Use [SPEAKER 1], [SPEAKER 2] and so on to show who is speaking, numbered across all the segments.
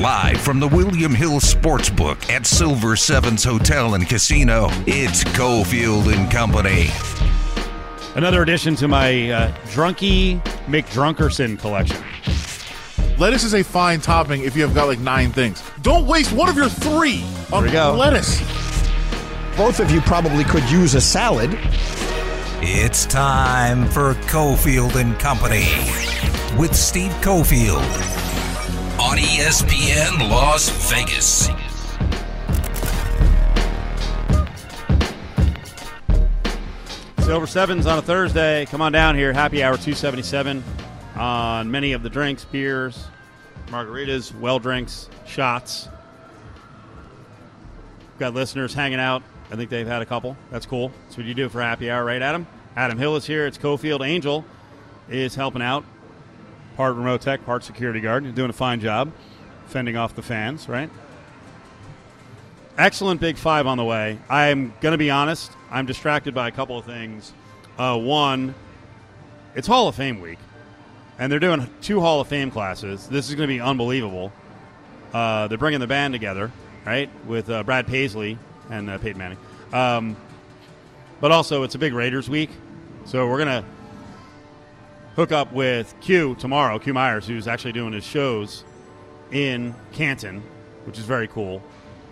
[SPEAKER 1] Live from the William Hill Sportsbook at Silver Sevens Hotel and Casino, it's Cofield and Company.
[SPEAKER 2] Another addition to my uh, Drunky McDrunkerson collection.
[SPEAKER 3] Lettuce is a fine topping if you have got like nine things. Don't waste one of your three on
[SPEAKER 2] we go.
[SPEAKER 3] lettuce.
[SPEAKER 4] Both of you probably could use a salad.
[SPEAKER 1] It's time for Cofield and Company with Steve Cofield on ESPN Las Vegas.
[SPEAKER 2] Silver Sevens on a Thursday. Come on down here. Happy hour 277 on many of the drinks, beers, margaritas, well drinks, shots. Got listeners hanging out. I think they've had a couple. That's cool. That's what you do for happy hour, right, Adam? Adam Hill is here. It's Cofield Angel is helping out. Part remote tech, part security guard. You're doing a fine job fending off the fans, right? Excellent Big Five on the way. I'm going to be honest. I'm distracted by a couple of things. Uh, one, it's Hall of Fame week, and they're doing two Hall of Fame classes. This is going to be unbelievable. Uh, they're bringing the band together, right, with uh, Brad Paisley and uh, Peyton Manning. Um, but also, it's a big Raiders week, so we're to hook up with Q tomorrow. Q Myers, who's actually doing his shows in Canton, which is very cool.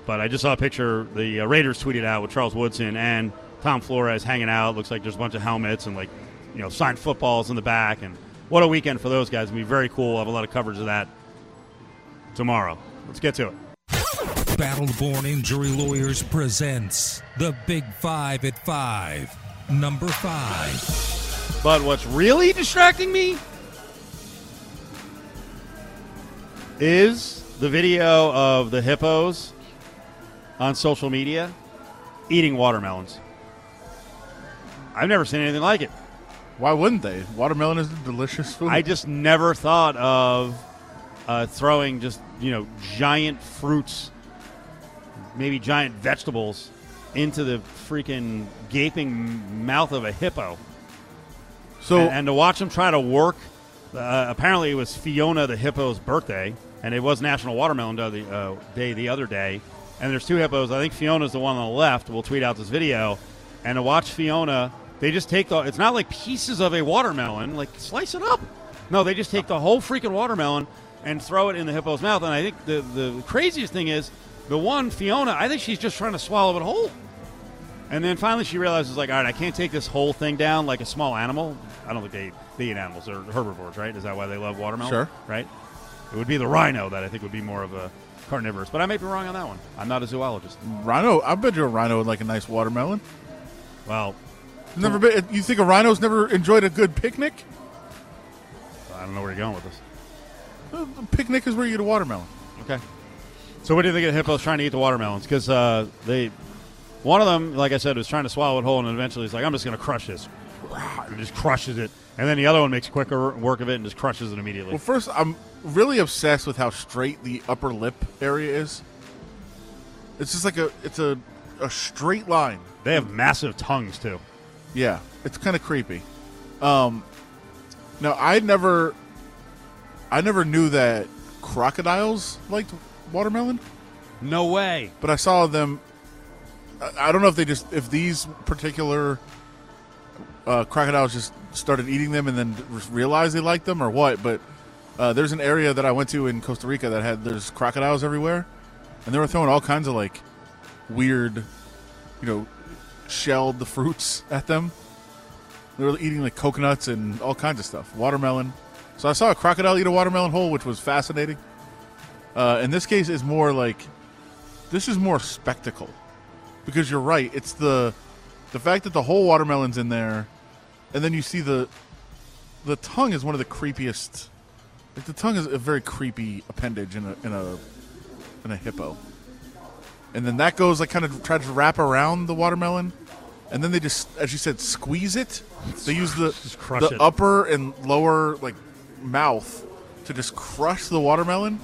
[SPEAKER 2] But I just saw a picture the uh, Raiders tweeted out with Charles Woodson and Tom Flores hanging out. Looks like there's a bunch of helmets and like you know signed footballs in the back. And what a weekend for those guys! It'll be very cool. I'll have a lot of coverage of that tomorrow. Let's get to it.
[SPEAKER 5] Battleborn Injury Lawyers presents the Big Five at Five. Number five.
[SPEAKER 2] But what's really distracting me is the video of the hippos on social media eating watermelons. I've never seen anything like it.
[SPEAKER 3] Why wouldn't they? Watermelon is a delicious food.
[SPEAKER 2] I just never thought of uh, throwing just you know giant fruits, maybe giant vegetables, into the freaking gaping mouth of a hippo.
[SPEAKER 3] so
[SPEAKER 2] and, and to watch them try to work. Uh, apparently, it was Fiona the hippo's birthday, and it was National Watermelon Day the, uh, day the other day. And there's two hippos. I think Fiona's the one on the left. We'll tweet out this video, and to watch Fiona, they just take the. It's not like pieces of a watermelon, like slice it up. No, they just take the whole freaking watermelon and throw it in the hippo's mouth. And I think the the craziest thing is the one Fiona. I think she's just trying to swallow it whole. And then finally she realizes, like, all right, I can't take this whole thing down like a small animal. I don't think they, they eat animals. They're herbivores, right? Is that why they love watermelon?
[SPEAKER 3] Sure.
[SPEAKER 2] Right? It would be the rhino that I think would be more of a carnivorous. But I may be wrong on that one. I'm not a zoologist.
[SPEAKER 3] rhino, I bet you a rhino would like a nice watermelon.
[SPEAKER 2] Well,
[SPEAKER 3] Never been. You think a rhino's never enjoyed a good picnic?
[SPEAKER 2] I don't know where you're going with this.
[SPEAKER 3] A picnic is where you get a watermelon.
[SPEAKER 2] Okay. So what do you think of the hippos trying to eat the watermelons? Because uh, they, one of them, like I said, was trying to swallow it whole, and eventually he's like, "I'm just going to crush this," and just crushes it. And then the other one makes quicker work of it and just crushes it immediately.
[SPEAKER 3] Well, first, I'm really obsessed with how straight the upper lip area is. It's just like a it's a a straight line.
[SPEAKER 2] They have massive tongues too.
[SPEAKER 3] Yeah, it's kind of creepy. Um, now I never, I never knew that crocodiles liked watermelon,
[SPEAKER 2] No way.
[SPEAKER 3] but I saw them. I- I don't know if they just if these particular uh, crocodiles just started eating them and then realized they liked them or what. But uh, there's an area that I went to in Costa Rica that had there's crocodiles everywhere, and they were throwing all kinds of like weird, you know, shelled the fruits at them. They were eating like coconuts and all kinds of stuff, watermelon. So I saw a crocodile eat a watermelon whole, which was fascinating. Uh, in this case, is more like this is more spectacle because you're right. It's the the fact that the whole watermelon's in there, and then you see the the tongue is one of the creepiest. Like the tongue is a very creepy appendage in a in a in a hippo, and then that goes like kind of tries to wrap around the watermelon, and then they just, as you said, squeeze it. They use the the
[SPEAKER 2] it.
[SPEAKER 3] upper and lower like mouth to just crush the watermelon,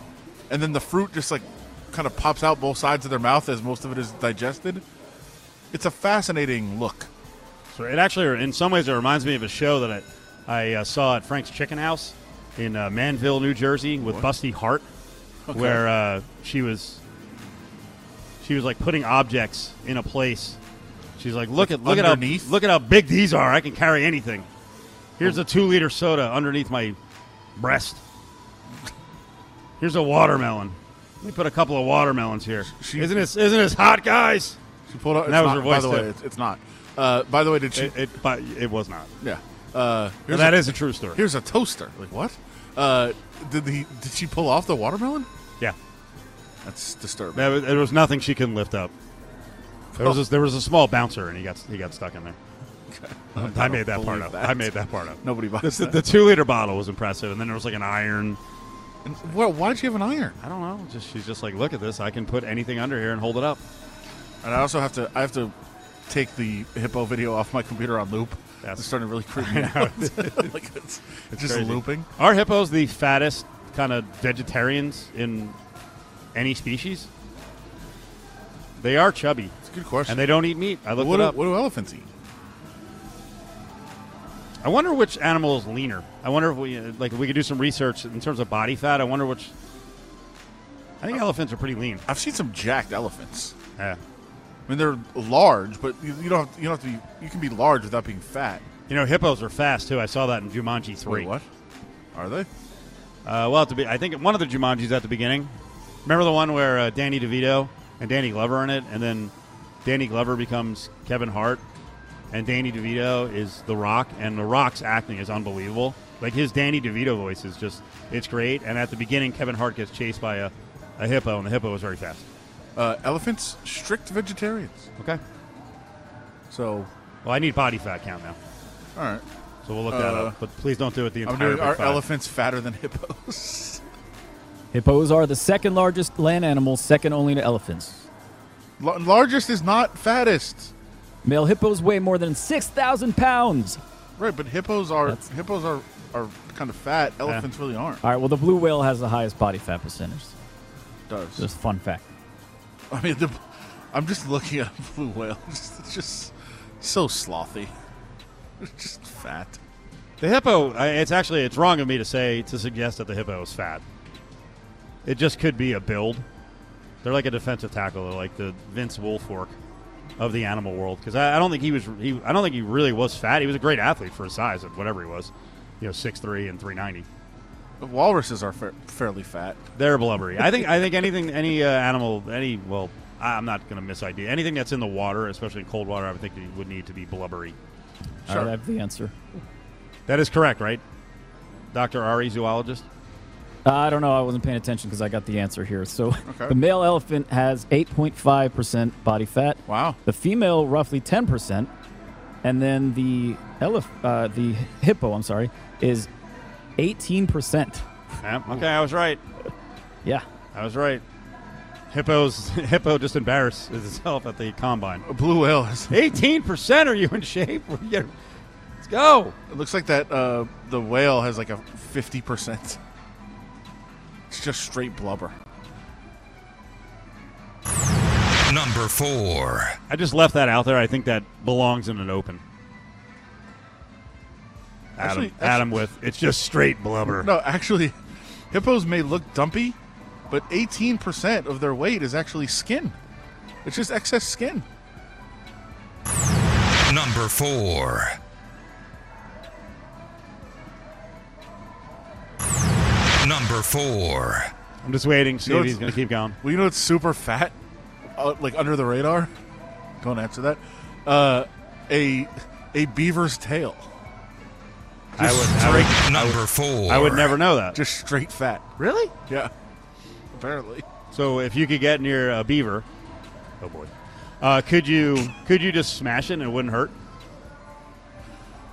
[SPEAKER 3] and then the fruit just like kind of pops out both sides of their mouth as most of it is digested. It's a fascinating look.
[SPEAKER 2] So it actually, in some ways, it reminds me of a show that I, I uh, saw at Frank's Chicken House in uh, Manville, New Jersey, with Busty Heart, where uh, she was she was like putting objects in a place. She's like, look
[SPEAKER 3] Like
[SPEAKER 2] at look
[SPEAKER 3] underneath?
[SPEAKER 2] at how look at how big these are. I can carry anything. Here's a two liter soda underneath my breast. Here's a watermelon. Let me put a couple of watermelons here.
[SPEAKER 3] She-
[SPEAKER 2] isn't this isn't this hot, guys?
[SPEAKER 3] She pulled out.
[SPEAKER 2] That was
[SPEAKER 3] not-
[SPEAKER 2] her voice,
[SPEAKER 3] By the way, it's, it's not. Uh, by the way, did she?
[SPEAKER 2] It, it, but it was not.
[SPEAKER 3] yeah. Uh,
[SPEAKER 2] that
[SPEAKER 3] a,
[SPEAKER 2] is a true story.
[SPEAKER 3] Here's a toaster. Like what? Uh, did the did she pull off the watermelon?
[SPEAKER 2] Yeah,
[SPEAKER 3] That's disturbing.
[SPEAKER 2] there was, there was nothing she couldn't lift up. There was a, there was a small bouncer, and he got he got stuck in there. I made that part up.
[SPEAKER 3] that.
[SPEAKER 2] I made that part up.
[SPEAKER 3] Nobody buys
[SPEAKER 2] The,
[SPEAKER 3] that.
[SPEAKER 2] the two liter bottle was impressive, and then there was like an iron.
[SPEAKER 3] And, well, why'd she have an iron?
[SPEAKER 2] I don't know. Just she's just like, look at this. I can put anything under here and hold it up.
[SPEAKER 3] And I also have to I have to take the hippo video off my computer on loop.
[SPEAKER 2] That's-
[SPEAKER 3] it's starting to really creep me out. like it's, it's just
[SPEAKER 2] Crazy.
[SPEAKER 3] looping.
[SPEAKER 2] Are hippos the fattest kind of vegetarians in any species? They are chubby,
[SPEAKER 3] It's a good question.
[SPEAKER 2] and they don't eat meat. I looked
[SPEAKER 3] what,
[SPEAKER 2] it
[SPEAKER 3] do,
[SPEAKER 2] up.
[SPEAKER 3] what do elephants eat?
[SPEAKER 2] I wonder which animal is leaner. I wonder if we like if we could do some research in terms of body fat. I wonder which. I think elephants are pretty lean.
[SPEAKER 3] I've seen some jacked elephants.
[SPEAKER 2] Yeah.
[SPEAKER 3] I mean, they're large, but you, you don't have, you don't have to be. You can be large without being fat.
[SPEAKER 2] You know, hippos are fast too. I saw that in Jumanji three.
[SPEAKER 3] Wait, what? Are they?
[SPEAKER 2] Uh, well, the be- I think one of the Jumanjis at the beginning. Remember the one where uh, Danny DeVito and Danny Glover in it, and then Danny Glover becomes Kevin Hart, and Danny DeVito is The Rock, and The Rock's acting is unbelievable. Like his Danny DeVito voice is just it's great. And at the beginning, Kevin Hart gets chased by a, a hippo, and the hippo is very fast.
[SPEAKER 3] Uh, elephants strict vegetarians.
[SPEAKER 2] Okay.
[SPEAKER 3] So,
[SPEAKER 2] Well, I need body fat count now,
[SPEAKER 3] all right.
[SPEAKER 2] so we'll look that
[SPEAKER 3] Uh,
[SPEAKER 2] up. But please don't do it the
[SPEAKER 3] I'm
[SPEAKER 2] entire.
[SPEAKER 3] doing.
[SPEAKER 2] Big
[SPEAKER 3] Are
[SPEAKER 2] Five.
[SPEAKER 3] elephants fatter than hippos?
[SPEAKER 6] Hippos are the second largest land animal, second only to elephants.
[SPEAKER 3] L- largest is not fattest.
[SPEAKER 6] Male hippos weigh more than 6,000 pounds.
[SPEAKER 3] Right, but hippos are
[SPEAKER 6] That's-
[SPEAKER 3] hippos are are kind of fat. Elephants really aren't.
[SPEAKER 6] All right, well, the blue whale has the highest body fat percentage.
[SPEAKER 3] Does
[SPEAKER 6] Just fun fact.
[SPEAKER 3] I mean, the, I'm just looking at a blue whale. It's it's just so slothy. It's just fat.
[SPEAKER 2] The hippo. I- It's actually it's wrong of me to say to suggest that the hippo is fat. It just could be a build. They're like a defensive tackle. They're like the Vince Wilfork of the animal world. Because I, I don't think he was. He, I don't think he really was fat. He was a great athlete for his size, at whatever he was. You know, six three and three ninety.
[SPEAKER 3] Walruses are fa- fairly fat.
[SPEAKER 2] They're blubbery. I think. I think anything, any uh, animal, any. Well, I- I'm not going to miss idea. Anything that's in the water, especially in cold water, I would think it would need to be blubbery.
[SPEAKER 6] All right, I have the answer.
[SPEAKER 2] That is correct, right? Doctor Ari, zoologist.
[SPEAKER 6] Uh, I don't know. I wasn't paying attention because I got the answer here. So
[SPEAKER 3] Okay.
[SPEAKER 6] the male elephant has 8.5% body fat.
[SPEAKER 3] Wow.
[SPEAKER 6] The female, roughly 10%. And then the elef- uh, the hippo, I'm sorry, is 18%.
[SPEAKER 2] Yeah, okay, I was right.
[SPEAKER 6] Yeah.
[SPEAKER 2] I was right. Hippo's hippo just embarrassed itself at the combine.
[SPEAKER 3] A blue whale is.
[SPEAKER 2] Eighteen percent. Are you in shape? Let's go.
[SPEAKER 3] It looks like that. Uh, the whale has like a fifty percent. It's just straight blubber.
[SPEAKER 5] Number four.
[SPEAKER 2] I just left that out there. I think that belongs in an open. Adam,
[SPEAKER 3] Actually- actually-
[SPEAKER 2] Adam with it's just straight blubber.
[SPEAKER 3] No, actually, hippos may look dumpy, but eighteen percent of their weight is actually skin. It's just excess skin.
[SPEAKER 5] Number four. Number four.
[SPEAKER 2] I'm just waiting. See
[SPEAKER 3] You know
[SPEAKER 2] if he's
[SPEAKER 3] what's-
[SPEAKER 2] going to keep going.
[SPEAKER 3] Well, you know it's super fat, uh, like under the radar. Don't answer that. Uh, a a beaver's tail.
[SPEAKER 2] I
[SPEAKER 3] Just
[SPEAKER 2] would, I would,
[SPEAKER 5] Number four.
[SPEAKER 2] I would never know that.
[SPEAKER 3] just straight fat.
[SPEAKER 2] really?
[SPEAKER 3] Yeah, apparently.
[SPEAKER 2] So if you could get near a beaver, oh boy, uh, could you could you just smash it and it wouldn't hurt?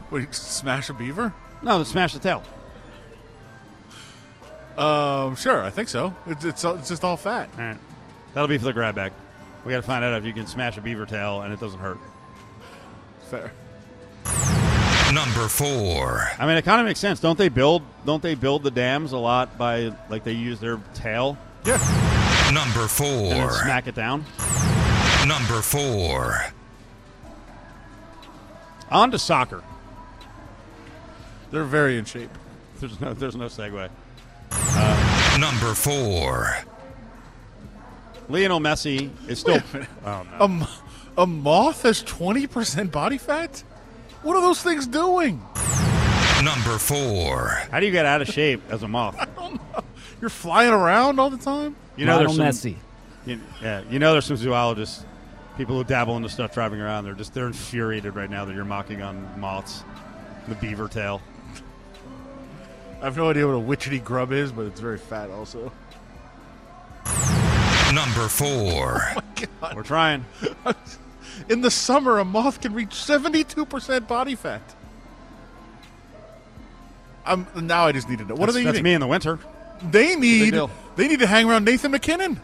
[SPEAKER 3] Would you smash a beaver?
[SPEAKER 2] No, smash the tail.
[SPEAKER 3] Um, sure, I think so. It's it's, it's just all fat.
[SPEAKER 2] All right, that'll be for the grab bag. We got to find out if you can smash a beaver tail and it doesn't hurt.
[SPEAKER 3] Fair.
[SPEAKER 5] Number four.
[SPEAKER 2] I mean, it kind of makes sense. Don't they build? Don't they build the dams a lot by like they use their tail
[SPEAKER 3] Yeah.
[SPEAKER 5] Number
[SPEAKER 2] and
[SPEAKER 5] four.
[SPEAKER 2] then smack it down?
[SPEAKER 5] Number four.
[SPEAKER 2] On to soccer.
[SPEAKER 3] They're very in shape.
[SPEAKER 2] There's no there's no segue.
[SPEAKER 5] Number four.
[SPEAKER 2] Lionel Messi is still. Oh no.
[SPEAKER 3] A, m- a moth has 20% body fat? What are those things doing?
[SPEAKER 5] Number four.
[SPEAKER 2] How do you get out of shape as a moth?
[SPEAKER 3] You're flying around all the time?
[SPEAKER 2] You know,
[SPEAKER 6] Lionel
[SPEAKER 2] there's some,
[SPEAKER 6] Messi.
[SPEAKER 2] You, yeah, you know, there's some zoologists, people who dabble into stuff driving around. They're just they're infuriated right now that you're mocking on moths, the beaver tail.
[SPEAKER 3] I have no idea what a witchetty grub is, but it's very fat also.
[SPEAKER 5] Number four.
[SPEAKER 2] We're trying.
[SPEAKER 3] In the summer, a moth can reach 72% body fat. Um, now I just need to know. What
[SPEAKER 2] that's,
[SPEAKER 3] are they
[SPEAKER 2] That's
[SPEAKER 3] eating?
[SPEAKER 2] me in the winter.
[SPEAKER 3] They need they need to hang around Nathan MacKinnon.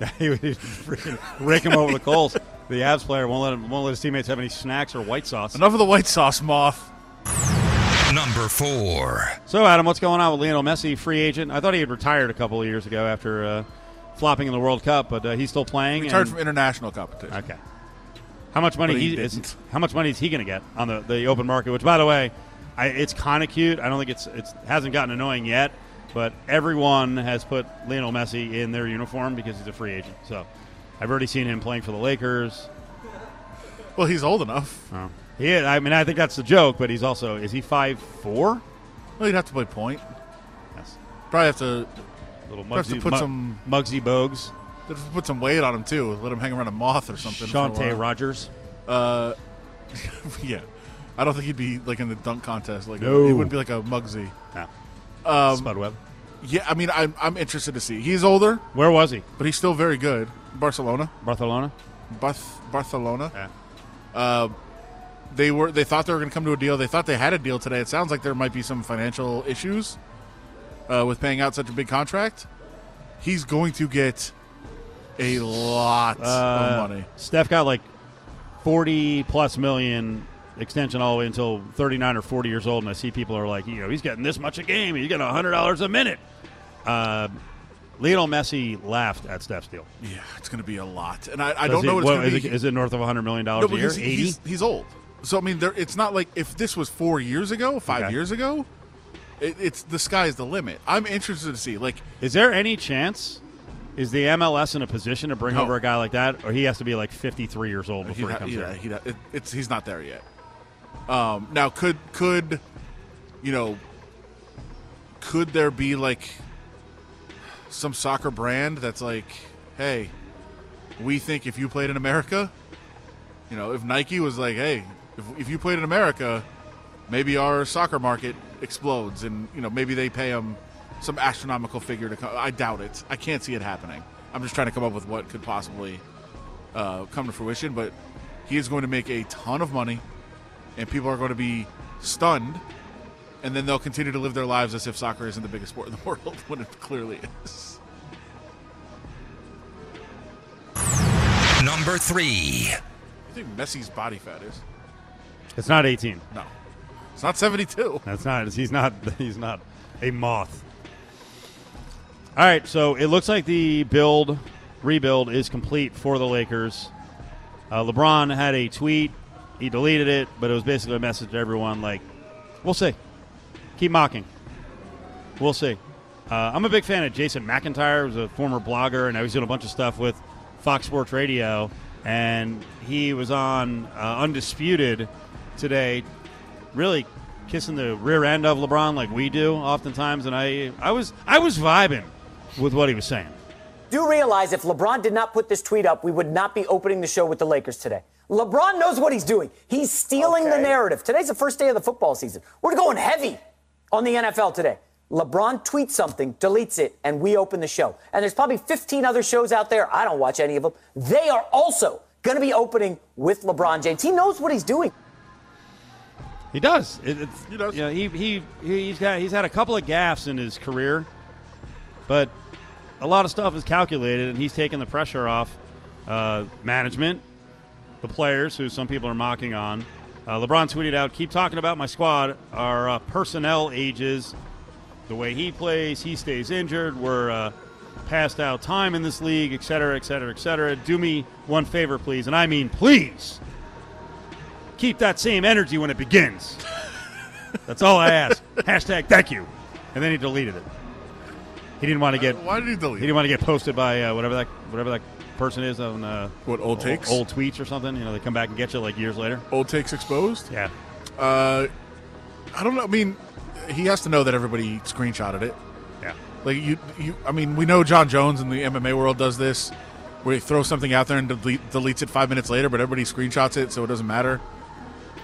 [SPEAKER 2] he would freaking rake him over the coals. The Avs player won't let him, won't let his teammates have any snacks or white sauce.
[SPEAKER 3] Enough of the white sauce moth.
[SPEAKER 5] Number four.
[SPEAKER 2] So, Adam, what's going on with Lionel Messi, free agent? I thought he had retired a couple of years ago after uh, flopping in the World Cup, but uh, he's still playing.
[SPEAKER 3] Retired
[SPEAKER 2] and-
[SPEAKER 3] from international competition.
[SPEAKER 2] Okay. How much money
[SPEAKER 3] But he
[SPEAKER 2] he, is? How much money is he going to get on the, the open market? Which, by the way, I, it's kind of cute. I don't think it's it's hasn't gotten annoying yet, but everyone has put Lionel Messi in their uniform because he's a free agent. So, I've already seen him playing for the Lakers.
[SPEAKER 3] Well, he's old enough.
[SPEAKER 2] Oh. He, is- I mean, I think that's the joke, but he's also is he five four?
[SPEAKER 3] Well, he'd have to play point.
[SPEAKER 2] Yes.
[SPEAKER 3] Probably have to,
[SPEAKER 2] Little
[SPEAKER 3] Have to put
[SPEAKER 2] Mu-
[SPEAKER 3] some-
[SPEAKER 2] Muggsy Bogues,
[SPEAKER 3] have to put some weight on him too. Let him hang around a moth or something.
[SPEAKER 2] Shantae. Rogers.
[SPEAKER 3] Uh, yeah. I don't think he'd be like in the dunk contest. Like
[SPEAKER 2] No.
[SPEAKER 3] he wouldn't be like a Muggsy.
[SPEAKER 2] No.
[SPEAKER 3] Um, yeah, I mean, I'm I'm interested to see. He's older,
[SPEAKER 2] Where was he?
[SPEAKER 3] but he's still very good. Barcelona,
[SPEAKER 2] Barcelona.
[SPEAKER 3] Bath, Barcelona.
[SPEAKER 2] Yeah.
[SPEAKER 3] Uh, they were they thought they were going to come to a deal. They thought they had a deal today. It sounds like there might be some financial issues uh, with paying out such a big contract. He's going to get a lot
[SPEAKER 2] Uh,
[SPEAKER 3] of money.
[SPEAKER 2] Steph got like forty plus million extension all the way until thirty nine or forty years old, and I see people are like, you know, he's getting this much a game, he's getting hundred dollars a minute. Uh, Lionel Messi laughed at Steph's deal.
[SPEAKER 3] Yeah, it's going to be a lot, and I, I don't know what it's
[SPEAKER 2] what-
[SPEAKER 3] going to
[SPEAKER 2] is
[SPEAKER 3] be.
[SPEAKER 2] it, is it north of hundred million
[SPEAKER 3] no,
[SPEAKER 2] dollars a year? Eighty.
[SPEAKER 3] he's, he's old. So I mean, there, it's not like if this was four years ago, five
[SPEAKER 2] Okay.
[SPEAKER 3] years ago. It, it's the sky's the limit. I'm interested to see. Like,
[SPEAKER 2] Is there any chance? Is the MLS in a position to bring
[SPEAKER 3] No.
[SPEAKER 2] over a guy like that, or he has to be like fifty three years old before
[SPEAKER 3] he'd
[SPEAKER 2] he comes
[SPEAKER 3] ha- he'd it, it's he's not there yet. Um, now, could could you know? Could there be like some soccer brand that's like, hey, we think if you played in America, you know, if Nike was like, hey, if, if you played in America, maybe our soccer market explodes, and you know, maybe they pay him some astronomical figure to come. I doubt it. I can't see it happening. I'm just trying to come up with what could possibly uh, come to fruition, but he is going to make a ton of money, and people are going to be stunned, and then they'll continue to live their lives as if soccer isn't the biggest sport in the world when it clearly is.
[SPEAKER 5] Number three.
[SPEAKER 3] You think Messi's body fat is?
[SPEAKER 2] It's not eighteen.
[SPEAKER 3] No, it's not 72.
[SPEAKER 2] That's not. He's not. He's not a moth. All right. So it looks like the build, rebuild is complete for the Lakers. Uh, LeBron had a tweet. He deleted it, but it was basically a message to everyone like, "We'll see. Keep mocking. We'll see." Uh, I'm a big fan of Jason McIntyre, who's a former blogger, and now he's doing a bunch of stuff with Fox Sports Radio. And he was on uh, Undisputed today, really kissing the rear end of LeBron like we do oftentimes. And I, I was, I was vibing with what he was saying.
[SPEAKER 7] do realize if LeBron did not put this tweet up, we would not be opening the show with the Lakers today. LeBron knows what he's doing. He's stealing the narrative. Today's the first day of the football season. We're going heavy on the NFL today. LeBron tweets something, deletes it, and we open the show. And there's probably 15 other shows out there. I don't watch any of them. They are also going to be opening with LeBron James. He knows what he's doing.
[SPEAKER 2] He does. It, it's,
[SPEAKER 3] He does.
[SPEAKER 2] You know, he, he, he's got he's had a couple of gaffes in his career, but a lot of stuff is calculated, and he's taking the pressure off uh, management, the players, who some people are mocking on. Uh, LeBron tweeted out, "Keep talking about my squad. Our uh, personnel ages, the way he plays, he stays injured. We're uh, passed out time in this league, et cetera, et cetera, et cetera. Do me one favor, please, and I mean please." Keep that same energy when it begins. That's all I ask. Hashtag thank you. And then he deleted it. He didn't want to get
[SPEAKER 3] Why did he delete?
[SPEAKER 2] he didn't want to get posted by uh, whatever that whatever that person is on uh,
[SPEAKER 3] What, old takes?
[SPEAKER 2] old tweets or something. You know, they come back and get you like years later.
[SPEAKER 3] Old takes exposed.
[SPEAKER 2] Yeah,
[SPEAKER 3] Uh, I don't know. I mean, he has to know that everybody screenshotted it.
[SPEAKER 2] yeah.
[SPEAKER 3] Like you, you. I mean, we know Jon Jones in the MMA world does this, where he throws something out there and delete, deletes it five minutes later, but everybody screenshots it, so it doesn't matter.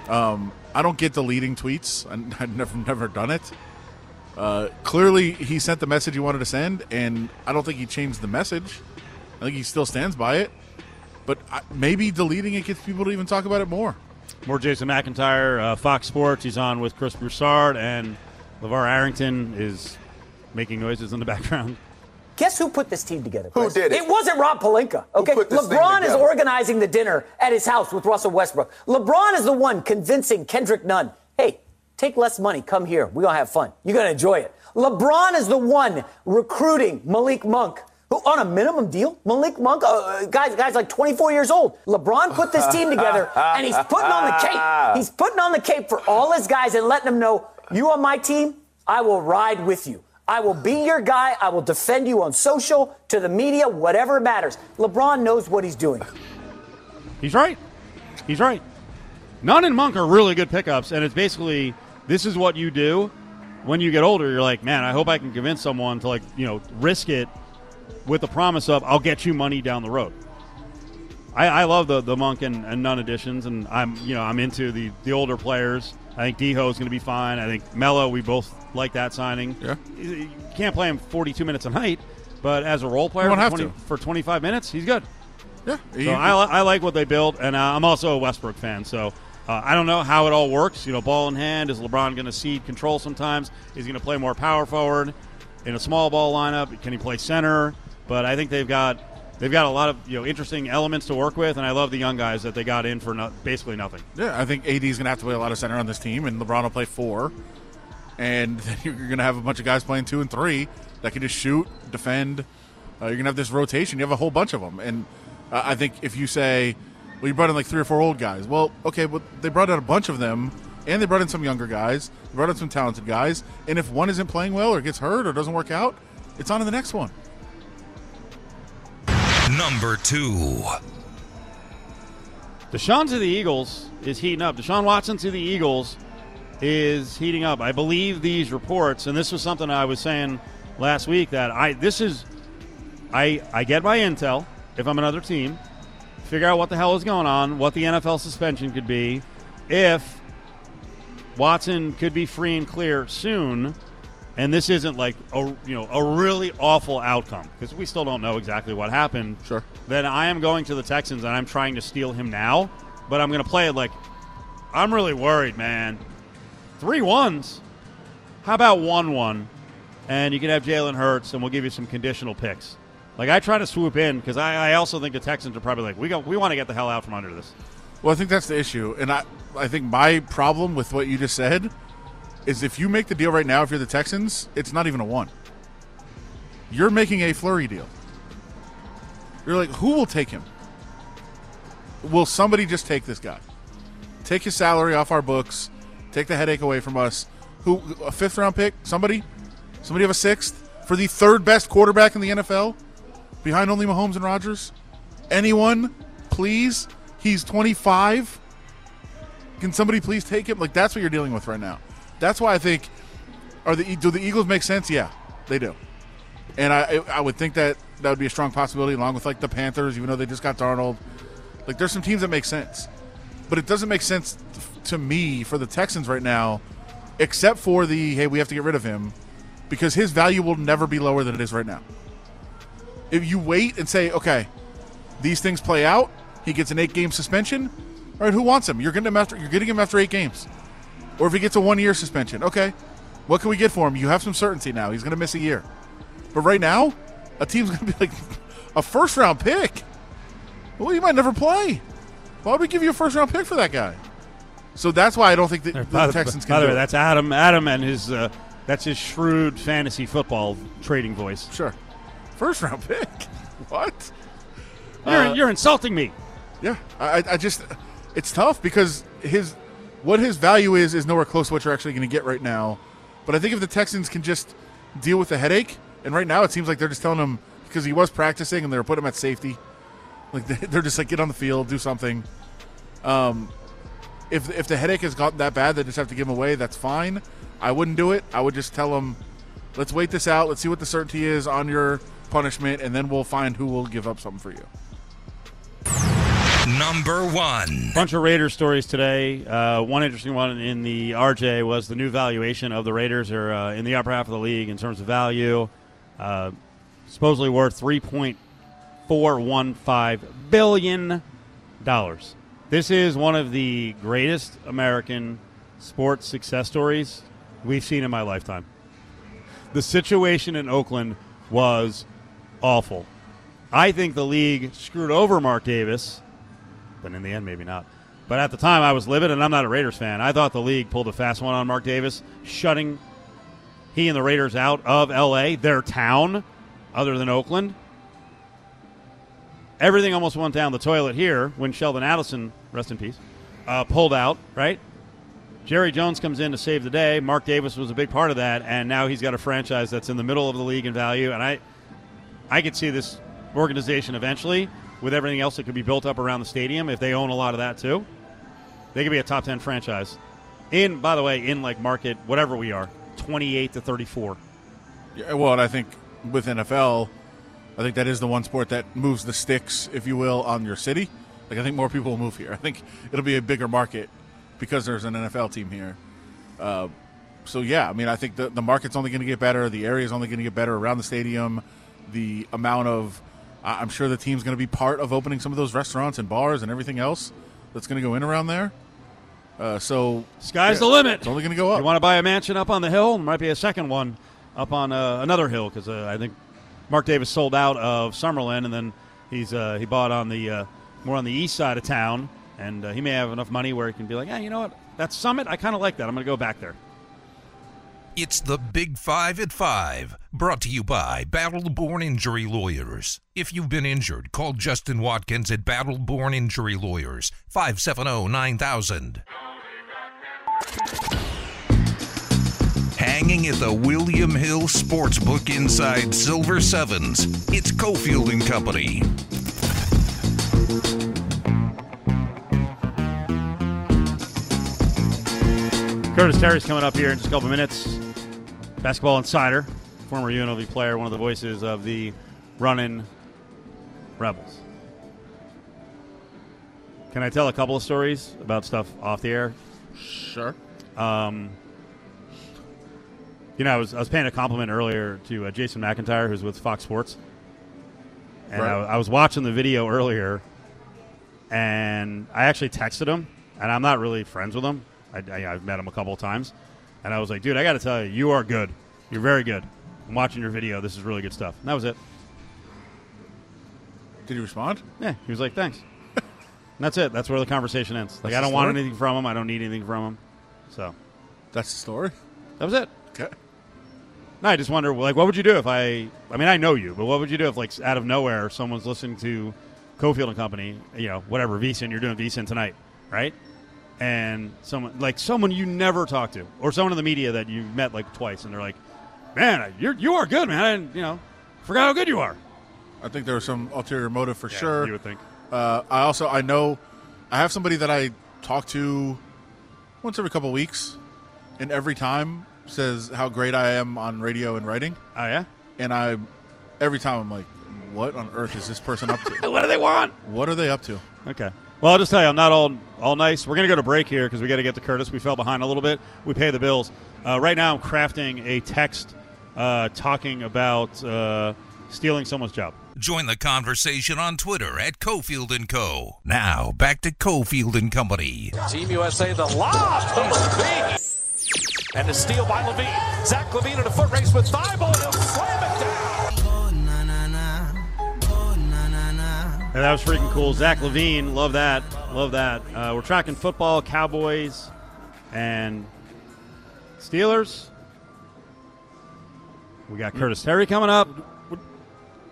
[SPEAKER 3] Um, I don't get deleting tweets. I, I've never, never done it. Uh, clearly, he sent the message he wanted to send, and I don't think he changed the message. I think he still stands by it. But I, maybe deleting it gets people to even talk about it more.
[SPEAKER 2] More Jason McIntyre, uh, Fox Sports. He's on with Chris Broussard, and LeVar Arrington is making noises in the background.
[SPEAKER 7] Guess who put this team together?
[SPEAKER 8] Who did it?
[SPEAKER 7] It wasn't Rob Pelinka. Okay,
[SPEAKER 8] put this thing
[SPEAKER 7] LeBron is organizing the dinner at his house with Russell Westbrook. LeBron is the one convincing Kendrick Nunn, "Hey, take less money, come here. We're gonna have fun. You're gonna enjoy it." LeBron is the one recruiting Malik Monk. Who, on a minimum deal, Malik Monk, uh, guys, guys like 24 years old. LeBron put this team together, and he's putting on the cape. He's putting on the cape for all his guys and letting them know, you on my team, I will ride with you. I will be your guy. I will defend you on social, to the media, whatever matters. LeBron knows what he's doing.
[SPEAKER 2] He's right. He's right. Nunn and Monk are really good pickups, and it's basically this is what you do when you get older. You're like, man, I hope I can convince someone to like, you know, risk it with the promise of I'll get you money down the road. I, I love the the Monk and, and Nunn additions, and I'm you know I'm into the the older players. I think Deho is going to be fine. I think Melo, we both like that signing.
[SPEAKER 3] Yeah.
[SPEAKER 2] you can't play him 42 minutes a night, but as a role player for,
[SPEAKER 3] have to.
[SPEAKER 2] for 25 minutes, he's good.
[SPEAKER 3] Yeah, he-
[SPEAKER 2] So I, I like what they built, and uh, I'm also a Westbrook fan. So uh, I don't know how it all works. You know, ball in hand, is LeBron going to cede control sometimes? Is he going to play more power forward in a small ball lineup? Can he play center? But I think they've got they've got a lot of you know interesting elements to work with, and I love the young guys that they got in for no, basically nothing.
[SPEAKER 3] Yeah, I think AD is going to have to play a lot of center on this team, and LeBron will play four. And then you're going to have a bunch of guys playing two and three that can just shoot, defend. Uh, you're going to have this rotation. You have a whole bunch of them. And uh, I think if you say, well, you brought in like three or four old guys. Well, okay, but they brought in a bunch of them, and they brought in some younger guys. They brought in some talented guys. And if one isn't playing well or gets hurt or doesn't work out, it's on to the next one.
[SPEAKER 5] Number two.
[SPEAKER 2] Deshaun to the Eagles is heating up. Deshaun Watson to the Eagles is heating up. I believe these reports, and this was something I was saying last week that I this is I I get my intel if I'm another team, figure out what the hell is going on, what the NFL suspension could be, if Watson could be free and clear soon, and this isn't like a you know a really awful outcome because we still don't know exactly what happened.
[SPEAKER 3] Sure.
[SPEAKER 2] Then I am going to the Texans and I'm trying to steal him now, but I'm going to play it like I'm really worried, man. Three ones. How about one one? And you can have Jalen Hurts, and we'll give you some conditional picks. Like I try to swoop in because I, I also think the Texans are probably like we go we want to get the hell out from under this.
[SPEAKER 3] Well, I think that's the issue, and I I think my problem with what you just said is if you make the deal right now, if you're the Texans, it's not even a one. You're making a flurry deal. You're like, who will take him? Will somebody just take this guy? Take his salary off our books. Take the headache away from us. Who a fifth round pick? Somebody? Somebody have a sixth for the third best quarterback in the NFL, behind only Mahomes and Rodgers. Anyone, please? He's 25. Can somebody please take him? Like that's what you're dealing with right now. That's why I think are the do the Eagles make sense? Yeah, they do. And I I would think that that would be a strong possibility along with like the Panthers, even though they just got Darnold. Like there's some teams that make sense, but it doesn't make sense to me for the Texans right now, except for the hey we have to get rid of him because his value will never be lower than it is right now. If you wait and say okay, these things play out, he gets an eight game suspension. All right, who wants him? You're getting him after you're getting him after eight games, or if he gets a one year suspension, okay, what can we get for him? You have some certainty now. He's going to miss a year, but right now, a team's going to be like a first round pick. Well, you might never play. Why would we give you a first round pick for that guy? So that's why I don't think that the
[SPEAKER 2] By the-
[SPEAKER 3] Texans
[SPEAKER 2] by
[SPEAKER 3] can
[SPEAKER 2] the
[SPEAKER 3] do
[SPEAKER 2] way, that's Adam. Adam and his uh, that's his shrewd fantasy football trading voice.
[SPEAKER 3] Sure, first round pick. What?
[SPEAKER 2] You're,
[SPEAKER 3] Uh,
[SPEAKER 2] you're insulting me.
[SPEAKER 3] Yeah, I, I just it's tough because his what his value is is nowhere close to what you're actually going to get right now. But I think if the Texans can just deal with the headache, and right now it seems like they're just telling him because he was practicing and they're putting him at safety, like they're just like get on the field, do something. Um, if if the headache has gotten that bad, they just have to give him away. That's fine. I wouldn't do it. I would just tell him, let's wait this out. Let's see what the certainty is on your punishment, and then we'll find who will give up something for you.
[SPEAKER 5] Number one.
[SPEAKER 2] Bunch of Raiders stories today. Uh, one interesting one in the RJ was the new valuation of the Raiders are uh, in the upper half of the league in terms of value. Uh, supposedly worth three point four one five billion dollars. This is one of the greatest American sports success stories we've seen in my lifetime. The situation in Oakland was awful. I think the league screwed over Mark Davis but in the end, maybe not. But at the time, I was livid, and I'm not a Raiders fan. I thought the league pulled a fast one on Mark Davis, shutting he and the Raiders out of L.A., their town, other than Oakland. Everything almost went down the toilet here when Sheldon Adelson, rest in peace, uh, pulled out, right? Jerry Jones comes in to save the day. Mark Davis was a big part of that, and now he's got a franchise that's in the middle of the league in value. And I, I could see this organization eventually with everything else that could be built up around the stadium, if they own a lot of that too, they could be a top 10 franchise. In, by the way, in like market, whatever we are, 28 to 34.
[SPEAKER 3] Yeah, well, and I think with NFL, I think that is the one sport that moves the sticks, if you will, on your city. Like, I think more people will move here. I think it'll be a bigger market because there's an NFL team here. Uh, so, yeah, I mean, I think the, the market's only going to get better. The area's only going to get better around the stadium. The amount of I'm sure the team's going to be part of opening some of those restaurants and bars and everything else that's going to go in around there. Uh, so
[SPEAKER 2] sky's yeah, the limit.
[SPEAKER 3] It's only going to go up.
[SPEAKER 2] You want to buy a mansion up on the hill? There might be a second one up on uh, another hill because uh, I think Mark Davis sold out of Summerlin, and then he's uh, he bought on the uh, more on the east side of town, and uh, he may have enough money where he can be like, yeah, you know what, that Summit, I kind of like that. I'm going to go back there.
[SPEAKER 5] It's the Big Five at Five, brought to you by Battle Born Injury Lawyers. If you've been injured, call Justin Watkins at Battle Born Injury Lawyers, 570 9000.
[SPEAKER 1] Hanging at the William Hill Sportsbook inside Silver Sevens, it's Cofield and Company.
[SPEAKER 2] Curtis Terry's coming up here in just a couple minutes. Basketball Insider, former UNLV player, one of the voices of the running Rebels. Can I tell a couple of stories about stuff off the air?
[SPEAKER 3] Sure.
[SPEAKER 2] Um, you know, I was, I was paying a compliment earlier to uh, Jason McIntyre, who's with Fox Sports. And right. I, I was watching the video earlier, and I actually texted him, and I'm not really friends with him. I, I, I've met him a couple of times. And I was like, dude, I got to tell you, you are good. You're very good. I'm watching your video. This is really good stuff. And that was it.
[SPEAKER 3] Did he respond?
[SPEAKER 2] Yeah. He was like, thanks. and that's it. That's where the conversation ends. Like,
[SPEAKER 3] that's
[SPEAKER 2] I don't want anything from him. I don't need anything from him. So.
[SPEAKER 3] That's the story?
[SPEAKER 2] That was it.
[SPEAKER 3] Okay.
[SPEAKER 2] No, I just wonder, like, what would you do if I? I mean, I know you, but what would you do if, like, out of nowhere, someone's listening to Cofield and Company, you know, whatever, VSIN, you're doing VSIN tonight, right? And someone like someone you never talked to, or someone in the media that you met like twice, and they're like, "Man, you're you are good, man. I, you know, forgot how good you are."
[SPEAKER 3] I think there was some ulterior motive for
[SPEAKER 2] yeah,
[SPEAKER 3] sure.
[SPEAKER 2] You would think.
[SPEAKER 3] Uh, I also I know I have somebody that I talk to once every couple weeks, and every time says how great I am on radio and writing.
[SPEAKER 2] Oh yeah.
[SPEAKER 3] And I every time I'm like, what on earth is this person up to?
[SPEAKER 2] what do they want?
[SPEAKER 3] What are they up to?
[SPEAKER 2] Okay. Well, I'll just tell you, I'm not all all nice. We're going to go to break here because we got to get to Curtis. We fell behind a little bit. We pay the bills. Uh, right now, I'm crafting a text uh, talking about uh, stealing someone's job.
[SPEAKER 5] Join the conversation on Twitter at Cofield and Co. Now back to Cofield and Company.
[SPEAKER 8] Team USA, the lob to LaVine. And a steal by LaVine. Zach LaVine in a foot race with Thybulle. He'll slam it down.
[SPEAKER 2] And that was freaking cool. Zach LaVine, love that. Love that. Uh, we're tracking football, Cowboys, and Steelers. We got Curtis Terry coming up.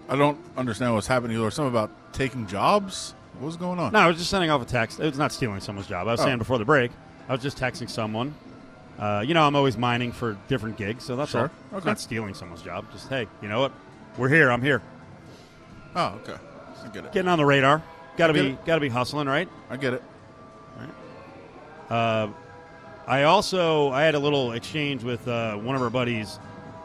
[SPEAKER 3] I don't understand what's happening. There's something about taking jobs. What was going on?
[SPEAKER 2] No, I was just sending off a text. It was not stealing someone's job. I was
[SPEAKER 3] Oh.
[SPEAKER 2] saying before the break, I was just texting someone. Uh, you know, I'm always mining for different gigs, so that's
[SPEAKER 3] Sure.
[SPEAKER 2] all. It's
[SPEAKER 3] Okay.
[SPEAKER 2] not stealing someone's job. Just hey, you know what? We're here. I'm here.
[SPEAKER 3] Oh, okay. I get it.
[SPEAKER 2] Getting on the radar. Got to be got to be hustling, right?
[SPEAKER 3] I get it.
[SPEAKER 2] Uh, I also I had a little exchange with uh, one of our buddies,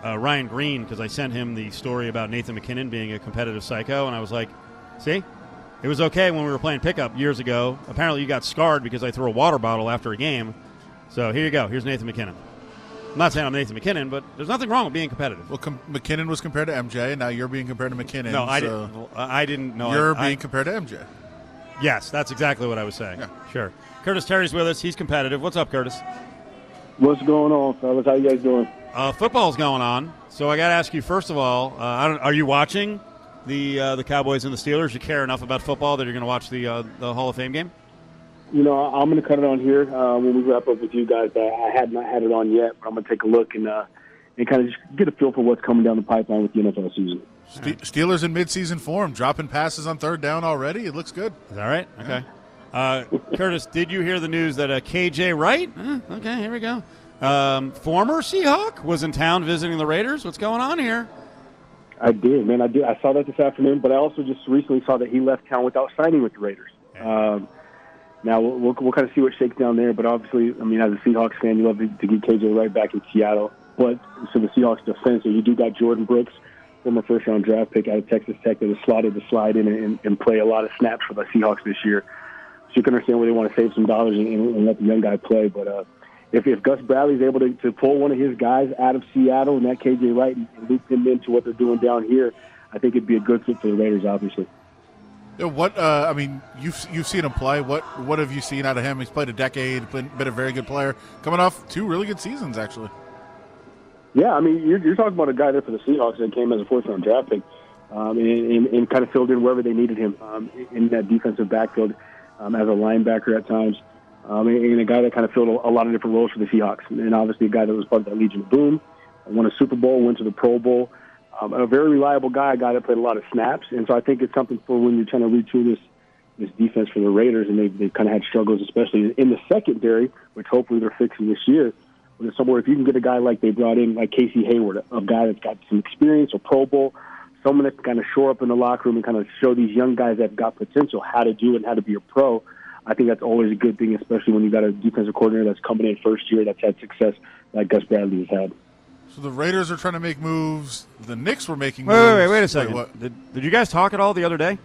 [SPEAKER 2] uh, Ryan Green, because I sent him the story about Nathan MacKinnon being a competitive psycho, and I was like, "See, it was okay when we were playing pickup years ago. Apparently, you got scarred because I threw a water bottle after a game. So here you go. Here's Nathan MacKinnon. I'm not saying I'm Nathan MacKinnon, but there's nothing wrong with being competitive.
[SPEAKER 3] Well, com- MacKinnon was compared to MJ, and now you're being compared to MacKinnon.
[SPEAKER 2] no, I
[SPEAKER 3] so
[SPEAKER 2] didn't. I didn't know.
[SPEAKER 3] You're
[SPEAKER 2] I,
[SPEAKER 3] being
[SPEAKER 2] I-
[SPEAKER 3] compared to MJ.
[SPEAKER 2] yes, that's exactly what I was saying.
[SPEAKER 3] Yeah.
[SPEAKER 2] Sure. Curtis Terry's with us. He's competitive. What's up, Curtis?
[SPEAKER 9] What's going on, fellas? How you guys doing?
[SPEAKER 2] Uh, football's going on, so I got to ask you first of all: uh, I don't, Are you watching the uh, the Cowboys and the Steelers? You care enough about football that you're going to watch the uh, the Hall of Fame game?
[SPEAKER 9] You know, I'm going to cut it on here uh, when we wrap up with you guys. But I had not had it on yet, but I'm going to take a look and uh, and kind of just get a feel for what's coming down the pipeline with the NFL season.
[SPEAKER 3] Ste- Steelers in midseason form, dropping passes on third down already. It looks good.
[SPEAKER 2] Is that right? Okay. Uh, Curtis, did you hear the news that uh, KJ Wright? Uh, okay, here we go. Um, former Seahawk was in town visiting the Raiders. What's going on here?
[SPEAKER 9] I did, man. I did. I saw that this afternoon, but I also just recently saw that he left town without signing with the Raiders. Um, now we'll, we'll, we'll kind of see what shakes down there. But obviously, I mean, as a Seahawks fan, you love to, to get KJ Wright back in Seattle. But so the Seahawks defense, so you do got Jordyn Brooks, former first round draft pick out of Texas Tech, that is slotted to slide in and, and play a lot of snaps for the Seahawks this year. So you can understand where they want to save some dollars and, and, let the young guy play. But uh, if, if Gus Bradley's able to, to pull one of his guys out of Seattle and that KJ Wright and loop him into what they're doing down here, I think it'd be a good fit for the Raiders, obviously.
[SPEAKER 3] Yeah, What uh, I mean, you've you've seen him play. What what have you seen out of him? He's played a decade, been, been a very good player, coming off two really good seasons actually.
[SPEAKER 9] Yeah, I mean, you're, you're talking about a guy there for the Seahawks that came as a fourth round draft pick um, and, and, and kind of filled in wherever they needed him um, in that defensive backfield um, as a linebacker at times. Um, and, and a guy that kind of filled a, a lot of different roles for the Seahawks. And obviously a guy that was part of that Legion of Boom, won a Super Bowl, went to the Pro Bowl. Um, a very reliable guy, a guy that played a lot of snaps. And so I think it's something for when you're trying to retool this this defense for the Raiders, and they they kind of had struggles, especially in the secondary, which hopefully they're fixing this year. But it's somewhere if you can get a guy like they brought in, like Casey Hayward, a guy that's got some experience, a Pro Bowl, someone that can kind of shore up in the locker room and kind of show these young guys that have got potential how to do it and how to be a pro. I think that's always a good thing, especially when you got a defensive coordinator that's coming in first year that's had success like Gus Bradley has had.
[SPEAKER 3] So the Raiders are trying to make moves. The Knicks were making
[SPEAKER 2] Wait,
[SPEAKER 3] moves.
[SPEAKER 2] wait, wait, wait a second.
[SPEAKER 3] what?
[SPEAKER 2] Did, did you guys talk at all the other day?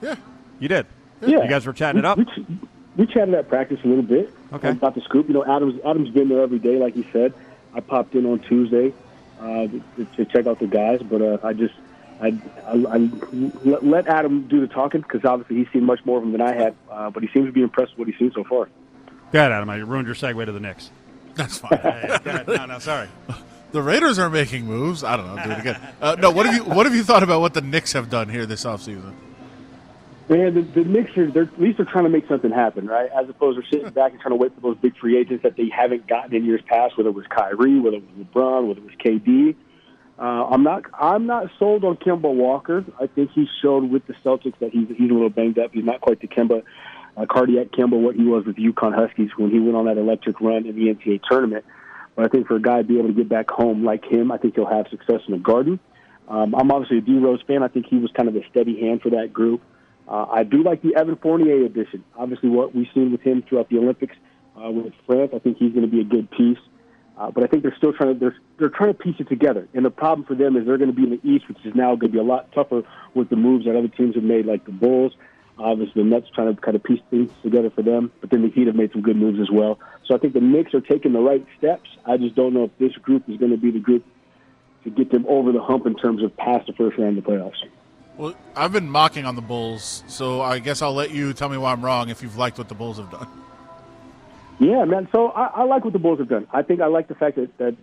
[SPEAKER 3] Yeah.
[SPEAKER 2] You did.
[SPEAKER 9] Yeah.
[SPEAKER 2] You guys were chatting it up.
[SPEAKER 9] We, we, we chatted at practice a little bit
[SPEAKER 2] Okay.
[SPEAKER 9] about the scoop. You know, Adams Adams been there every day, like he said. I popped in on Tuesday uh, to, to check out the guys, but uh, I just I, I, I let- let Adam do the talking because obviously he's seen much more of him than I had. Uh, but he seems to be impressed with what he's seen so far.
[SPEAKER 2] Go ahead, Adam. I ruined your segue to the Knicks.
[SPEAKER 3] That's fine.
[SPEAKER 2] Hey, go ahead. No, no, sorry.
[SPEAKER 3] the Raiders are making moves. I don't know. Do it again. Uh, no. What have you What have you thought about what the Knicks have done here this offseason?
[SPEAKER 9] Man, the, the Knicks are they're, at least they're trying to make something happen, right? As opposed to sitting back and trying to wait for those big free agents that they haven't gotten in years past, whether it was Kyrie, whether it was LeBron, whether it was KD. Uh, I'm not I'm not sold on Kemba Walker. I think he showed with the Celtics that he's he's a little banged up. He's not quite the Kemba, uh, cardiac Kemba, what he was with the UConn Huskies when he went on that electric run in the NCAA tournament. But I think for a guy to be able to get back home like him, I think he'll have success in the Garden. Um, I'm obviously a D Rose fan. I think he was kind of a steady hand for that group. Uh, I do like the Evan Fournier addition. Obviously, what we've seen with him throughout the Olympics uh, with France, I think he's going to be a good piece. Uh, but I think they're still trying to they're, they're trying to piece it together. And the problem for them is they're going to be in the East, which is now going to be a lot tougher with the moves that other teams have made, like the Bulls. Obviously, the Nets trying to kind of piece things together for them. But then the Heat have made some good moves as well. So I think the Knicks are taking the right steps. I just don't know if this group is going to be the group to get them over the hump in terms of past the first round of the playoffs.
[SPEAKER 3] Well, I've been mocking on the Bulls, so I guess I'll let you tell me why I'm wrong if you've liked what the Bulls have done.
[SPEAKER 9] Yeah, man. So I, I like what the Bulls have done. I think I like the fact that that,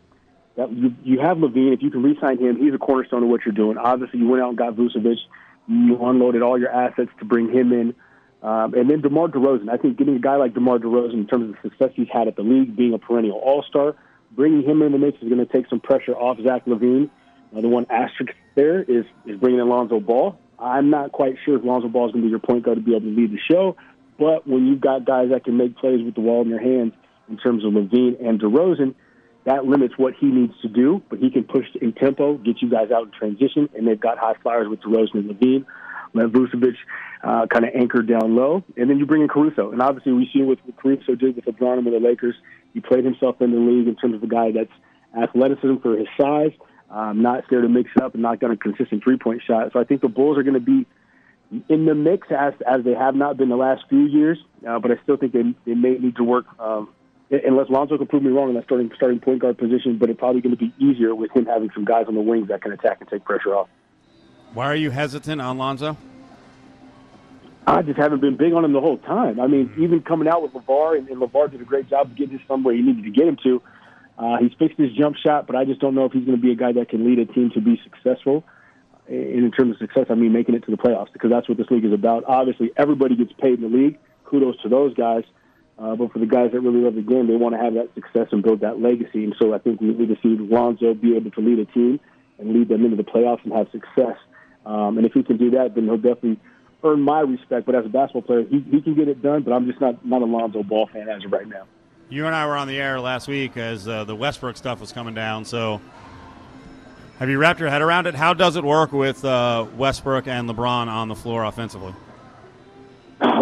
[SPEAKER 9] that you, you have LaVine. If you can re-sign him, he's a cornerstone of what you're doing. Obviously, you went out and got Vucevic. You unloaded all your assets to bring him in. Um, and then DeMar DeRozan. I think getting a guy like DeMar DeRozan in terms of the success he's had at the league, being a perennial All-Star, bringing him in the mix is going to take some pressure off Zach LaVine. Uh, the one asterisk there is is bringing in Lonzo Ball. I'm not quite sure if Lonzo Ball is going to be your point guard to be able to lead the show. But when you've got guys that can make plays with the ball in their hands, in terms of LaVine and DeRozan, that limits what he needs to do. But he can push in tempo, get you guys out in transition, and they've got high flyers with DeRozan and LaVine. Let Vucevic uh, kind of anchor down low, and then you bring in Caruso. And obviously, we see what Caruso did with LeBron and with the Lakers. He played himself in the league in terms of a guy that's athleticism for his size, um, not scared to mix it up, and not got a consistent three point shot. So I think the Bulls are going to be in the mix as as they have not been the last few years. Uh, but I still think they they may need to work. Um, unless Lonzo can prove me wrong in that starting starting point guard position, but it's probably going to be easier with him having some guys on the wings that can attack and take pressure off.
[SPEAKER 2] Why are you hesitant on Lonzo?
[SPEAKER 9] I just haven't been big on him the whole time. I mean, even coming out with LaVar, and, and LaVar did a great job of getting him somewhere he needed to get him to. Uh, he's fixed his jump shot, but I just don't know if he's going to be a guy that can lead a team to be successful. And in terms of success, I mean making it to the playoffs because that's what this league is about. Obviously, everybody gets paid in the league. Kudos to those guys. Uh, but for the guys that really love the game, they want to have that success and build that legacy. And so I think we need to see Lonzo be able to lead a team and lead them into the playoffs and have success. Um, and if he can do that, then he'll definitely earn my respect. But as a basketball player, he, he can get it done. But I'm just not not a Lonzo Ball fan as of right now.
[SPEAKER 2] You and I were on the air last week as uh, the Westbrook stuff was coming down. So, have you wrapped your head around it? How does it work with uh, Westbrook and LeBron on the floor offensively?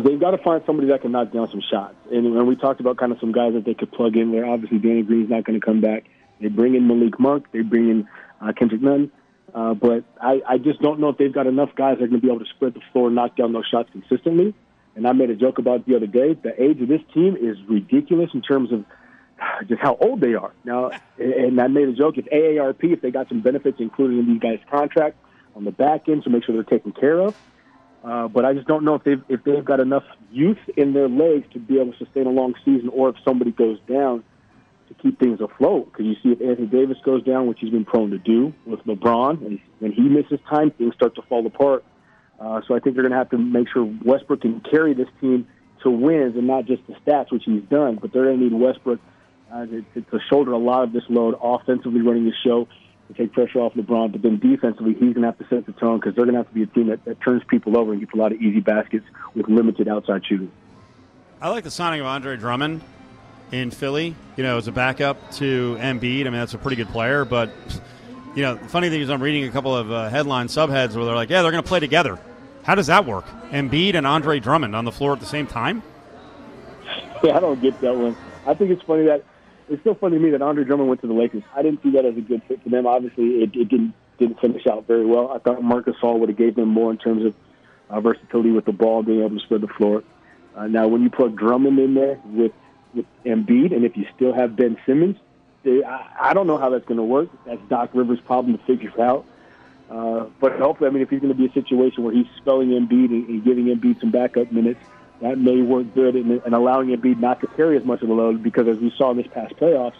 [SPEAKER 9] They've got to find somebody that can knock down some shots. And when we talked about kind of some guys that they could plug in there, obviously Danny Green's not going to come back. They bring in Malik Monk. They bring in uh, Kendrick Nunn. Uh, but I, I just don't know if they've got enough guys that are going to be able to spread the floor and knock down those shots consistently. And I made a joke about it the other day. The age of this team is ridiculous in terms of just how old they are. Now, and I made a joke. If AARP, if they got some benefits included in these guys' contract on the back end to make sure they're taken care of. Uh, but I just don't know if they've if they've got enough youth in their legs to be able to sustain a long season, or if somebody goes down to keep things afloat. Because you see, if Anthony Davis goes down, which he's been prone to do with LeBron, and when he misses time, things start to fall apart. Uh, so I think they're going to have to make sure Westbrook can carry this team to wins and not just the stats, which he's done. But they're going to need Westbrook uh, to, to shoulder a lot of this load, offensively running the show, to take pressure off LeBron. But then defensively, he's going to have to set the tone because they're going to have to be a team that, that turns people over and gets a lot of easy baskets with limited outside shooting.
[SPEAKER 2] I like the signing of Andre Drummond in Philly. You know, as a backup to Embiid. I mean, that's a pretty good player, but. You know, the funny thing is, I'm reading a couple of uh, headline subheads where they're like, "Yeah, they're going to play together." How does that work? Embiid and Andre Drummond on the floor at the same time?
[SPEAKER 9] Yeah, I don't get that one. I think it's funny that it's still funny to me that Andre Drummond went to the Lakers. I didn't see that as a good fit for them. Obviously, it, it didn't didn't finish out very well. I thought Marc Gasol would have gave them more in terms of uh, versatility with the ball, being able to spread the floor. Uh, now, when you put Drummond in there with with Embiid, and if you still have Ben Simmons, they, I, I don't know how that's going to work. That's Doc Rivers' problem to figure out. Uh, but hopefully, I mean, if he's going to be a situation where he's spelling Embiid and, and giving Embiid some backup minutes, that may work good and, and allowing Embiid not to carry as much of the load because, as we saw in this past playoffs,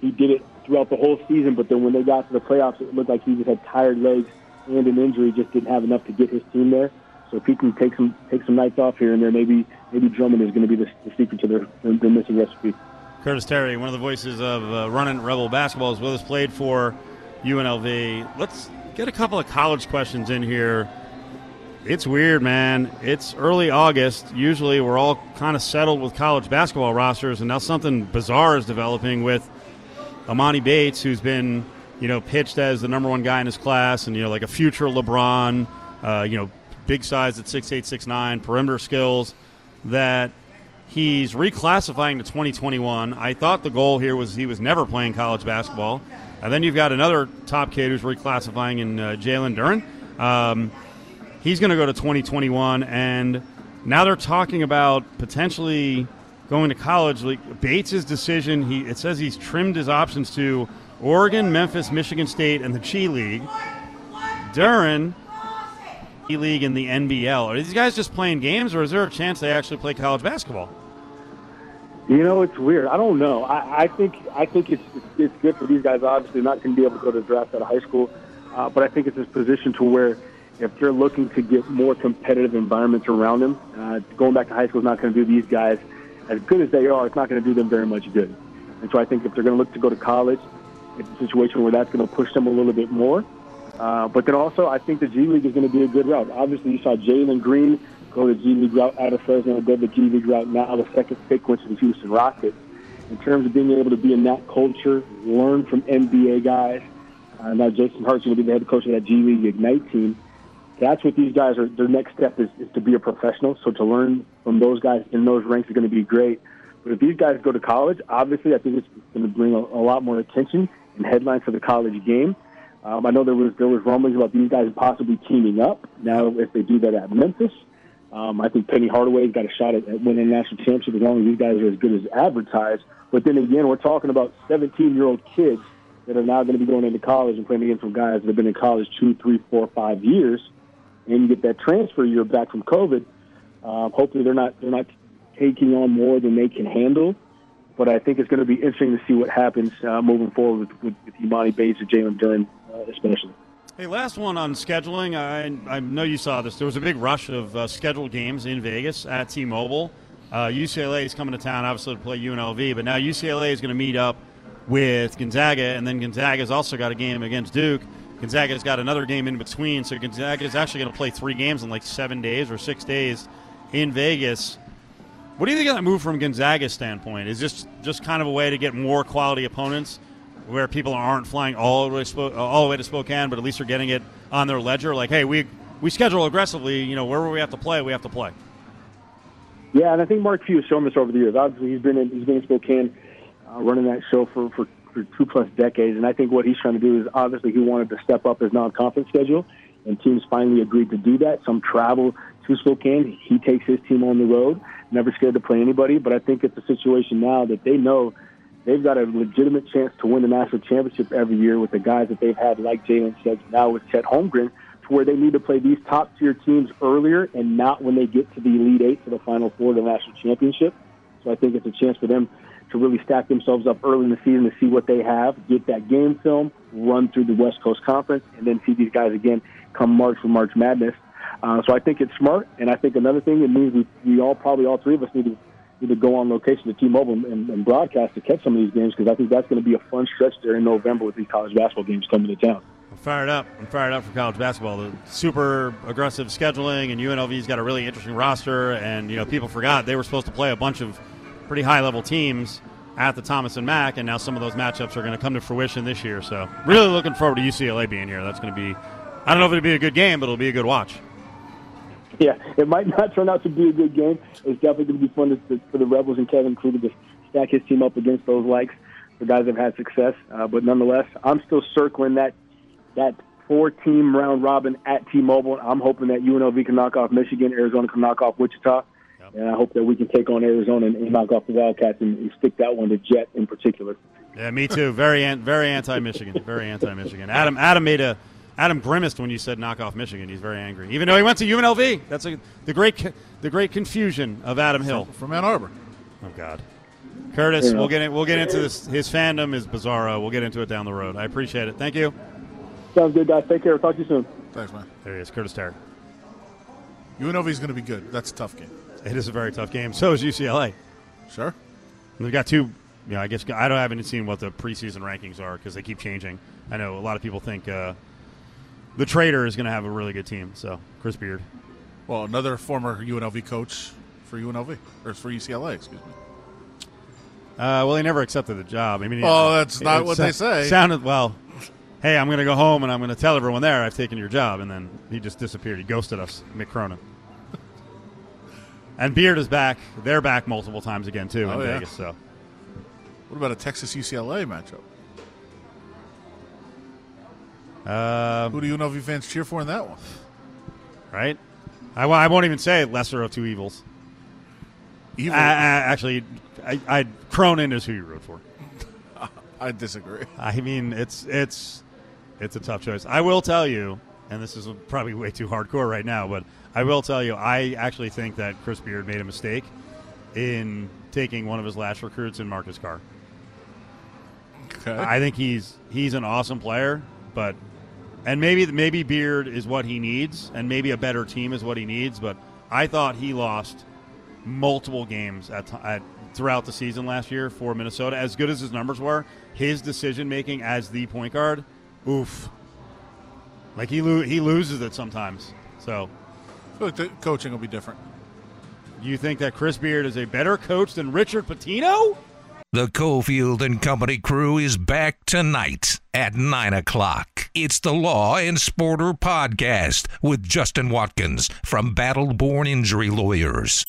[SPEAKER 9] he did it throughout the whole season. But then when they got to the playoffs, it looked like he just had tired legs and an injury, just didn't have enough to get his team there. So if he can take some take some nights off here and there, maybe maybe Drummond is going to be the, the secret to their, their missing recipe.
[SPEAKER 2] Curtis Terry, one of the voices of uh, Runnin' Rebel basketball, is with us. Played for UNLV. Let's get a couple of college questions in here. It's weird, man. It's early August. Usually, we're all kind of settled with college basketball rosters, and now something bizarre is developing with Emoni Bates, who's been, you know, pitched as the number one guy in his class, and you know, like a future LeBron. Uh, you know, big size at six eight, six nine, perimeter skills. That he's reclassifying to 2021. I thought the goal here was he was never playing college basketball. And then you've got another top kid who's reclassifying in uh, Jalen Duren. Um, he's going to go to 2021, and now they're talking about potentially going to college. Like Bates' decision, he it says he's trimmed his options to Oregon, Memphis, Michigan State, and the G League. Duren, G League, and the NBL. Are these guys just playing games, or is there a chance they actually play college basketball?
[SPEAKER 9] You know, it's weird. I don't know. I, I think I think it's, it's good for these guys. Obviously, not going to be able to go to the draft out of high school, uh, but I think it's a position to where if they're looking to get more competitive environments around them, uh, going back to high school is not going to do these guys as good as they are. It's not going to do them very much good. And so I think if they're going to look to go to college, it's a situation where that's going to push them a little bit more. Uh, but then also, I think the G League is going to be a good route. Obviously, you saw Jalen Green go the G League route out of Fresno, go the G League route now. The second pick went to the Houston Rockets. In terms of being able to be in that culture, learn from NBA guys. Uh, now Jason Hart's going to be the head coach of that G League Ignite team. That's what these guys are. Their next step is, is to be a professional. So to learn from those guys in those ranks is going to be great. But if these guys go to college, obviously, I think it's going to bring a, a lot more attention and headlines for the college game. Um, I know there was there was rumblings about these guys possibly teaming up. Now, if they do that at Memphis, um, I think Penny Hardaway's got a shot at, at winning a national championship as long as these guys are as good as advertised. But then again, we're talking about 17 year old kids that are now going to be going into college and playing against some guys that have been in college two, three, four, five years, and you get that transfer year back from COVID. Um, hopefully, they're not they're not taking on more than they can handle. But I think it's going to be interesting to see what happens uh, moving forward with, with, with Emoni Bates and Jalen Duren, uh, especially.
[SPEAKER 2] Hey, last one on scheduling. I, I know you saw this. There was a big rush of uh, scheduled games in Vegas at T-Mobile. Uh, UCLA is coming to town, obviously, to play UNLV, but now UCLA is going to meet up with Gonzaga, and then Gonzaga's also got a game against Duke. Gonzaga's got another game in between, so Gonzaga is actually going to play three games in like seven days or six days in Vegas. What do you think of that move from Gonzaga's standpoint? Is this just kind of a way to get more quality opponents, where people aren't flying all the way to, all the way to Spokane, but at least they're getting it on their ledger? Like, hey, we we schedule aggressively. You know, wherever we have to play, we have to play.
[SPEAKER 9] Yeah, and I think Mark Few has shown this over the years. Obviously, he's been in, he's been in Spokane uh, running that show for, for, for two plus decades, and I think what he's trying to do is obviously he wanted to step up his non-conference schedule, and teams finally agreed to do that. Some travel to Spokane. He takes his team on the road, never scared to play anybody. But I think it's a situation now that they know they've got a legitimate chance to win the national championship every year with the guys that they've had, like Jalen said, now with Chet Holmgren, to where they need to play these top tier teams earlier and not when they get to the Elite Eight for the Final Four of the national championship. So I think it's a chance for them to really stack themselves up early in the season to see what they have, get that game film, run through the West Coast Conference, and then see these guys again come March for March Madness. Uh, so I think it's smart, and I think another thing it means we, we all probably all three of us need to need to go on location to T-Mobile and, and broadcast to catch some of these games because I think that's going to be a fun stretch there in November with these college basketball games coming to town.
[SPEAKER 2] I'm fired up. I'm fired up for college basketball. The super aggressive scheduling, and UNLV's got a really interesting roster. And you know, people forgot they were supposed to play a bunch of pretty high level teams at the Thomas and Mack, and now some of those matchups are going to come to fruition this year. So, really looking forward to UCLA being here. That's going to be, I don't know if it'll be a good game, but it'll be a good watch.
[SPEAKER 9] Yeah, it might not turn out to be a good game. It's definitely going to be fun to, for the Rebels and Kevin Kruger to stack his team up against those likes, the guys have had success. Uh, but nonetheless, I'm still circling that that four team round robin at T-Mobile. I'm hoping that UNLV can knock off Michigan, Arizona can knock off Wichita, yep. and I hope that we can take on Arizona and, and knock off the Wildcats and, and, stick that one to Jet in particular.
[SPEAKER 2] Yeah, me too. Very an, very anti Michigan. Very anti Michigan. Adam Adam made a Adam grimaced when you said knock off Michigan. He's very angry, even though he went to UNLV. That's a, the great the great confusion of Adam Hill
[SPEAKER 3] from, from Ann Arbor.
[SPEAKER 2] Oh God, Curtis, we'll get in, we'll get into this. His fandom is bizarro. We'll get into it down the road. I appreciate it. Thank you.
[SPEAKER 9] Sounds good, guys. Take care. Talk to you soon.
[SPEAKER 3] Thanks, man.
[SPEAKER 2] There he is, Curtis Terry.
[SPEAKER 3] UNLV is going to be good. That's a tough game.
[SPEAKER 2] It is a very tough game. So is UCLA.
[SPEAKER 3] Sure.
[SPEAKER 2] We've got two. You know, I guess I don't haven't seen what the preseason rankings are because they keep changing. I know a lot of people think. Uh, the Trader is going to have a really good team. So Chris Beard.
[SPEAKER 3] Well, another former UNLV coach for UNLV or for UCLA, excuse me.
[SPEAKER 2] Uh, well, he never accepted the job. I mean,
[SPEAKER 3] oh, that's not what they say.
[SPEAKER 2] Sounded well. Hey, I'm going to go home and I'm going to tell everyone there I've taken your job, and then he just disappeared. He ghosted us, Mick Cronin. and Beard is back. They're back multiple times again too oh, in yeah. Vegas. So,
[SPEAKER 3] what about a Texas UCLA matchup?
[SPEAKER 2] Uh,
[SPEAKER 3] Who do you know if you fans cheer for in that one?
[SPEAKER 2] Right? I, I won't even say lesser of two evils.
[SPEAKER 3] Evil.
[SPEAKER 2] Uh, actually, I, I Cronin is who you root for.
[SPEAKER 3] I disagree.
[SPEAKER 2] I mean, it's it's it's a tough choice. I will tell you, and this is probably way too hardcore right now, but I will tell you, I actually think that Chris Beard made a mistake in taking one of his last recruits in Marcus Carr.
[SPEAKER 3] Okay.
[SPEAKER 2] I think he's he's an awesome player, but and maybe maybe Beard is what he needs, and maybe a better team is what he needs. But I thought he lost multiple games at, at throughout the season last year for Minnesota. As good as his numbers were, his decision making as the point guard, oof. Like he lo- he loses it sometimes. So,
[SPEAKER 3] I feel like the coaching will be different.
[SPEAKER 2] you think that Chris Beard is a better coach than Richard Pitino?
[SPEAKER 5] The Cofield and Company crew is back tonight at 9 o'clock. It's the Law and Sporter podcast with Justin Watkins from Battleborn Injury Lawyers.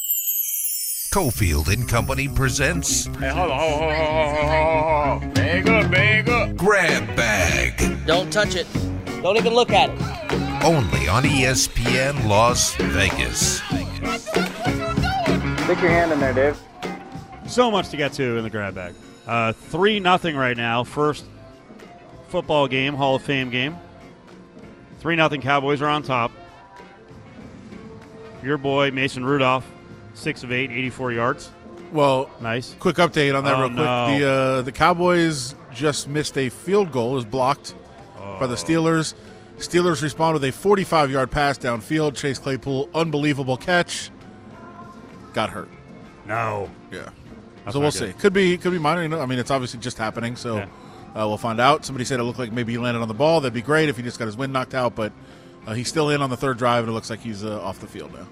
[SPEAKER 5] Cofield and Company presents
[SPEAKER 10] Hey, hold on, hold on, hold on, hold on, hold on. Bag up, bag up.
[SPEAKER 5] Grab Bag,
[SPEAKER 11] Don't touch it. Don't even look at it.
[SPEAKER 5] only on ESPN Las Vegas.
[SPEAKER 9] Stick your hand in there, Dave.
[SPEAKER 2] So much to get to in the grab bag. Uh, Three nothing right now. First football game, Hall of Fame game. Three nothing. Cowboys are on top. Your boy Mason Rudolph, six of eight, 84 yards.
[SPEAKER 3] Well,
[SPEAKER 2] Nice.
[SPEAKER 3] quick update on that
[SPEAKER 2] Oh,
[SPEAKER 3] real quick.
[SPEAKER 2] no.
[SPEAKER 3] The uh, the Cowboys just missed a field goal. It was blocked by the Steelers. Steelers respond with a 45 yard pass downfield. Chase Claypool, unbelievable catch. Got hurt.
[SPEAKER 2] No.
[SPEAKER 3] Yeah.
[SPEAKER 2] That's
[SPEAKER 3] so we'll
[SPEAKER 2] not
[SPEAKER 3] see. Could be could be minor. You know, I mean, it's obviously just happening. So
[SPEAKER 2] Yeah.
[SPEAKER 3] uh, we'll find out. Somebody said it looked like maybe he landed on the ball. That'd be great if he just got his wind knocked out. But uh, he's still in on the third drive, and it looks like he's uh, off the field now.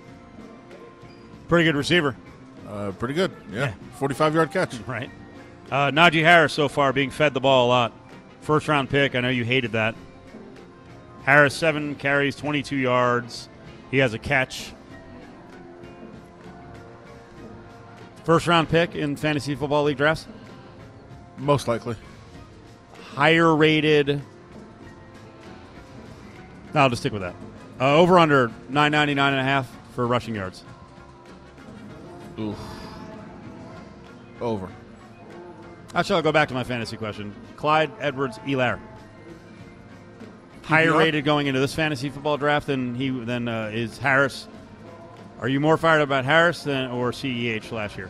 [SPEAKER 2] Pretty good receiver,
[SPEAKER 3] Uh, pretty good. Yeah. 45 yard catch.
[SPEAKER 2] right? Uh, Najee Harris so far being fed the ball a lot. First round pick. I know you hated that. Harris, seven carries, 22 yards. He has a catch. First round pick in fantasy football league drafts.
[SPEAKER 3] Most likely.
[SPEAKER 2] Higher rated. No, I'll just stick with that. Uh, over under 999 and a half for rushing yards.
[SPEAKER 3] Oof. Over.
[SPEAKER 2] Actually, I'll go back to my fantasy question. Clyde Edwards-Helaire. Higher rated going into this fantasy football draft than he than uh, is Harris. Are you more fired about Harris than or CEH last year?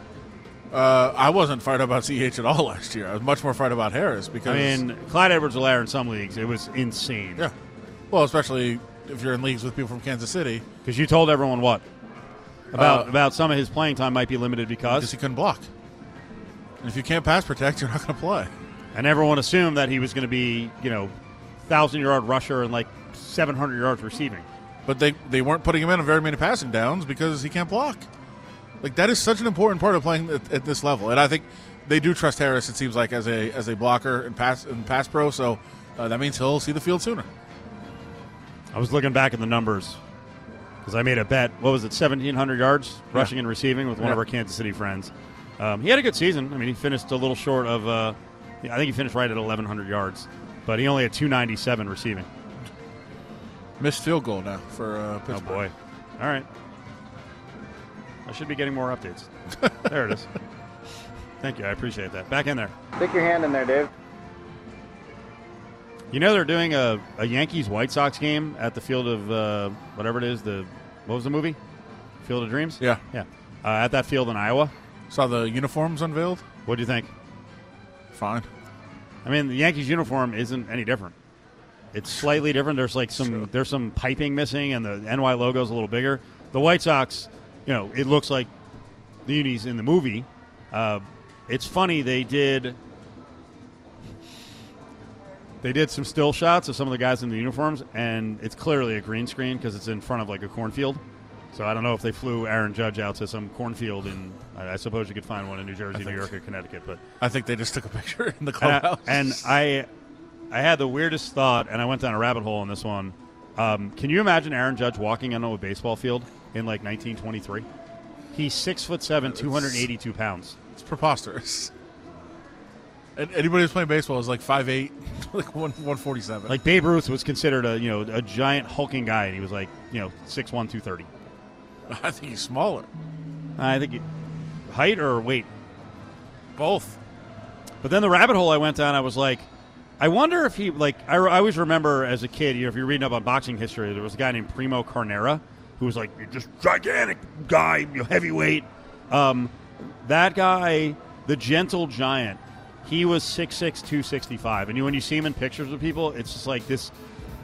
[SPEAKER 3] Uh, I wasn't fired about CH at all last year. I was much more fired about Harris because
[SPEAKER 2] I mean, Clyde Edwards-Helaire in some leagues it was insane.
[SPEAKER 3] yeah. Well, especially if you're in leagues with people from Kansas City
[SPEAKER 2] because you told everyone what about
[SPEAKER 3] Uh,
[SPEAKER 2] about some of his playing time might be limited
[SPEAKER 3] because
[SPEAKER 2] because
[SPEAKER 3] he couldn't block. And if you can't pass protect, you're not going to play.
[SPEAKER 2] And everyone assumed that he was going to be you know thousand yard rusher and like seven hundred yards receiving.
[SPEAKER 3] But they they weren't putting him in on very many passing downs because he can't block. Like that is such an important part of playing at, at this level, and I think they do trust Harris. It seems like as a as a blocker and pass and pass pro, so uh, that means he'll see the field sooner.
[SPEAKER 2] I was looking back at the numbers because I made a bet. What was it, seventeen hundred yards
[SPEAKER 3] Yeah.
[SPEAKER 2] rushing and receiving with one of our Kansas City friends. Um, he had a good season. I mean, he finished a little short of. Uh, I think he finished right at eleven hundred yards, but he only had two ninety seven receiving.
[SPEAKER 3] Missed field goal now for uh,
[SPEAKER 2] Oh boy! All right, I should be getting more updates. there it is. Thank you. I appreciate that. Back in there.
[SPEAKER 9] Stick your hand in there, Dave.
[SPEAKER 2] You know they're doing a, a Yankees White Sox game at the field of uh, whatever it is. The what was the movie? Field of Dreams.
[SPEAKER 3] Yeah,
[SPEAKER 2] Yeah, uh, at that field in Iowa.
[SPEAKER 3] saw the uniforms unveiled.
[SPEAKER 2] What do you think?
[SPEAKER 3] Fine.
[SPEAKER 2] I mean, the Yankees uniform isn't any different. It's slightly different. There's like some there's some piping missing, and the NY logo's a little bigger. The White Sox, you know, it looks like the unis in the movie. Uh, it's funny they did they did some still shots of some of the guys in the uniforms, and it's clearly a green screen because it's in front of like a cornfield. So I don't know if they flew Aaron Judge out to some cornfield in. I suppose you could find one in New Jersey, New York, or Connecticut, but
[SPEAKER 3] I think they just took a picture in the
[SPEAKER 2] and I,
[SPEAKER 3] clubhouse.
[SPEAKER 2] and I, I had the weirdest thought, and I went down a rabbit hole on this one. Um, can you imagine Aaron Judge walking onto a baseball field in like 1923? He's six foot seven, 282 pounds.
[SPEAKER 3] it's preposterous. And anybody who's playing baseball is like 5'8", like one one forty seven.
[SPEAKER 2] Like Babe Ruth was considered a you know a giant hulking guy, and he was like you know six one, two thirty.
[SPEAKER 3] I think he's smaller.
[SPEAKER 2] I think he, height or weight.
[SPEAKER 3] Both.
[SPEAKER 2] But then the rabbit hole I went down, I was like, I wonder if he like. I, I always remember as a kid, you know, if you're reading up on boxing history, there was a guy named Primo Carnera who was like you're just gigantic guy, you know, heavyweight. Um, that guy, the gentle giant, he was 6'6", 265. and you, when you see him in pictures of people, it's just like this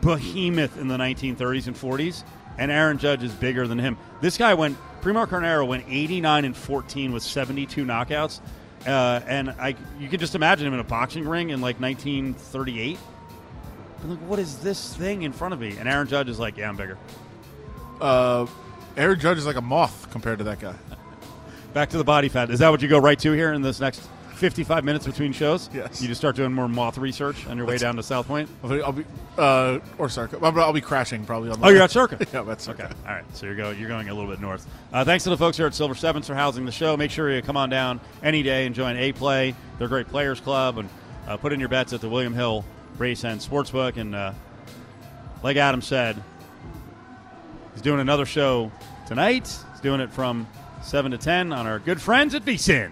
[SPEAKER 2] behemoth in the 1930s and 40s. And Aaron Judge is bigger than him. This guy went. Primo Carnera went 89 and 14 with 72 knockouts. Uh, and I, you can just imagine him in a boxing ring in like 1938. I'm like, what is this thing in front of me? And Aaron Judge is like, yeah, I'm bigger.
[SPEAKER 3] Uh, Aaron Judge is like a moth compared to that guy.
[SPEAKER 2] Back to the body fat. Is that what you go right to here in this next 55 minutes between shows?
[SPEAKER 3] Yes.
[SPEAKER 2] You just start doing more moth research on your way
[SPEAKER 3] That's-
[SPEAKER 2] down to South Point?
[SPEAKER 3] I'll be, I'll be uh, or Circa. I'll, I'll be crashing probably. On the
[SPEAKER 2] Oh, you're at Circa.
[SPEAKER 3] yeah, that's.
[SPEAKER 2] Okay. All right. So you're going you're going a little bit north. Uh, thanks to the folks here at Silver Sevens for housing the show. Make sure you come on down any day and join A Play. They're a great players club and uh, put in your bets at the William Hill Race and Sportsbook. And uh, like Adam said, he's doing another show tonight. He's doing it from seven to ten on our good friends at VSIN.